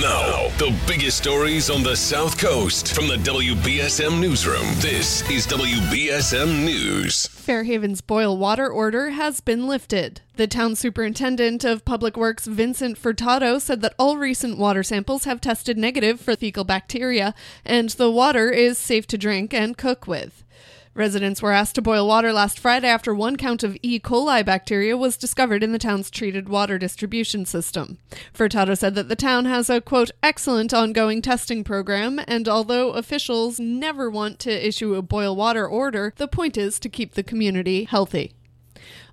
Now, the biggest stories on the South Coast from the WBSM Newsroom. This is WBSM News. Fairhaven's boil water order has been lifted. The town superintendent of Public Works, Vincent Furtado, said that all recent water samples have tested negative for fecal bacteria, and the water is safe to drink and cook with. Residents were asked to boil water last Friday after one count of E. coli bacteria was discovered in the town's treated water distribution system. Furtado said that the town has a, quote, excellent ongoing testing program, and although officials never want to issue a boil water order, the point is to keep the community healthy.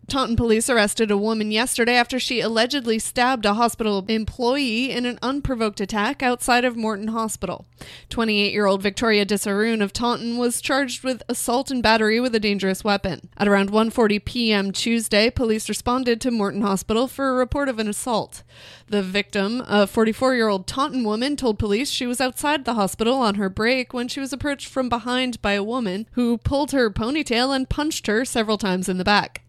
Taunton police arrested a woman yesterday after she allegedly stabbed a hospital employee in an unprovoked attack outside of Morton Hospital. 28 year old Victoria Disaroon of Taunton was charged with assault and battery with a dangerous weapon. At around 1:40 p.m. Tuesday, police responded to Morton Hospital for a report of an assault. The victim, a 44 year old Taunton woman, told police she was outside the hospital on her break when she was approached from behind by a woman who pulled her ponytail and punched her several times in the back.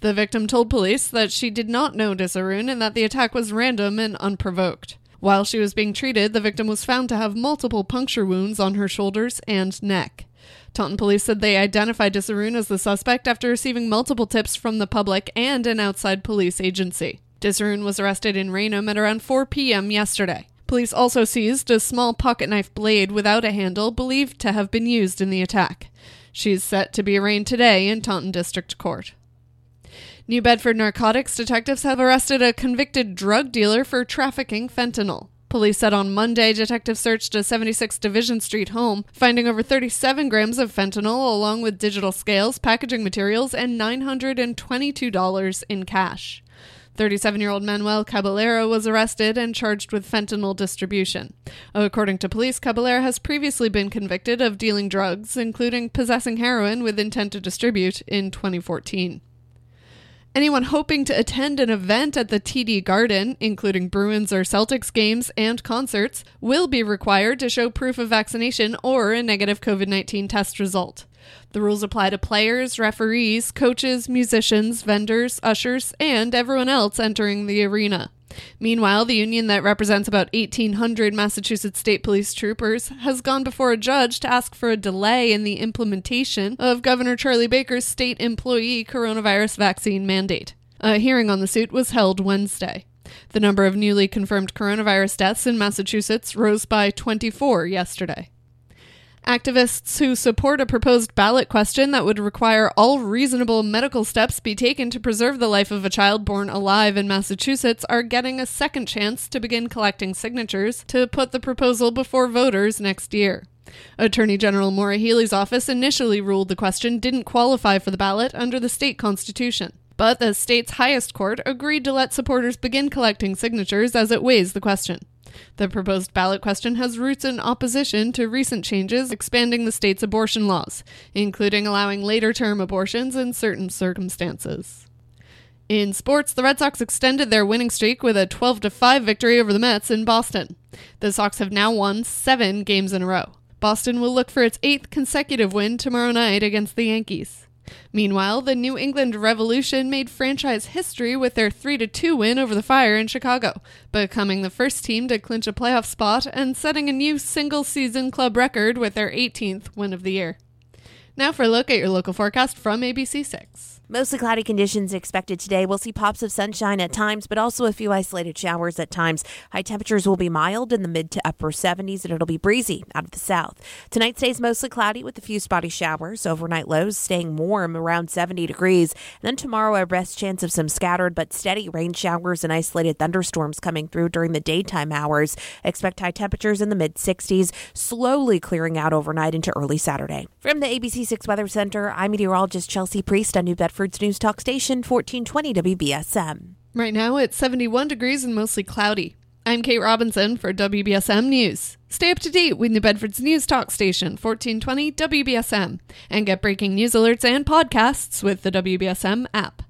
The victim told police that she did not know Disaroon and that the attack was random and unprovoked. While she was being treated, the victim was found to have multiple puncture wounds on her shoulders and neck. Taunton police said they identified Disaroon as the suspect after receiving multiple tips from the public and an outside police agency. Disaroon was arrested in Raynham at around 4 p.m. yesterday. Police also seized a small pocket knife blade without a handle believed to have been used in the attack. She is set to be arraigned today in Taunton District Court. New Bedford narcotics detectives have arrested a convicted drug dealer for trafficking fentanyl. Police said on Monday detectives searched a 76 Division Street home, finding over 37 grams of fentanyl along with digital scales, packaging materials, and $922 in cash. 37 year old Manuel Caballero was arrested and charged with fentanyl distribution. According to police, Caballero has previously been convicted of dealing drugs, including possessing heroin with intent to distribute in 2014. Anyone hoping to attend an event at the TD Garden, including Bruins or Celtics games and concerts, will be required to show proof of vaccination or a negative COVID 19 test result. The rules apply to players, referees, coaches, musicians, vendors, ushers, and everyone else entering the arena. Meanwhile, the union that represents about 1,800 Massachusetts State Police troopers has gone before a judge to ask for a delay in the implementation of Governor Charlie Baker's state employee coronavirus vaccine mandate. A hearing on the suit was held Wednesday. The number of newly confirmed coronavirus deaths in Massachusetts rose by 24 yesterday. Activists who support a proposed ballot question that would require all reasonable medical steps be taken to preserve the life of a child born alive in Massachusetts are getting a second chance to begin collecting signatures to put the proposal before voters next year. Attorney General Maura Healey's office initially ruled the question didn't qualify for the ballot under the state constitution. But the state's highest court agreed to let supporters begin collecting signatures as it weighs the question. The proposed ballot question has roots in opposition to recent changes expanding the state's abortion laws, including allowing later term abortions in certain circumstances. In sports, the Red Sox extended their winning streak with a 12 5 victory over the Mets in Boston. The Sox have now won seven games in a row. Boston will look for its eighth consecutive win tomorrow night against the Yankees. Meanwhile, the New England Revolution made franchise history with their 3 2 win over the Fire in Chicago, becoming the first team to clinch a playoff spot and setting a new single season club record with their 18th win of the year. Now for a look at your local forecast from ABC6. Mostly cloudy conditions expected today. We'll see pops of sunshine at times, but also a few isolated showers at times. High temperatures will be mild in the mid to upper 70s, and it'll be breezy out of the south. Tonight stays mostly cloudy with a few spotty showers. Overnight lows staying warm around 70 degrees. And then tomorrow, a rest chance of some scattered but steady rain showers and isolated thunderstorms coming through during the daytime hours. Expect high temperatures in the mid 60s, slowly clearing out overnight into early Saturday. From the ABC6 Weather Center, I'm meteorologist Chelsea Priest on New Bedford. Bedford's News Talk Station, 1420 WBSM. Right now it's 71 degrees and mostly cloudy. I'm Kate Robinson for WBSM News. Stay up to date with New Bedford's News Talk Station, 1420 WBSM, and get breaking news alerts and podcasts with the WBSM app.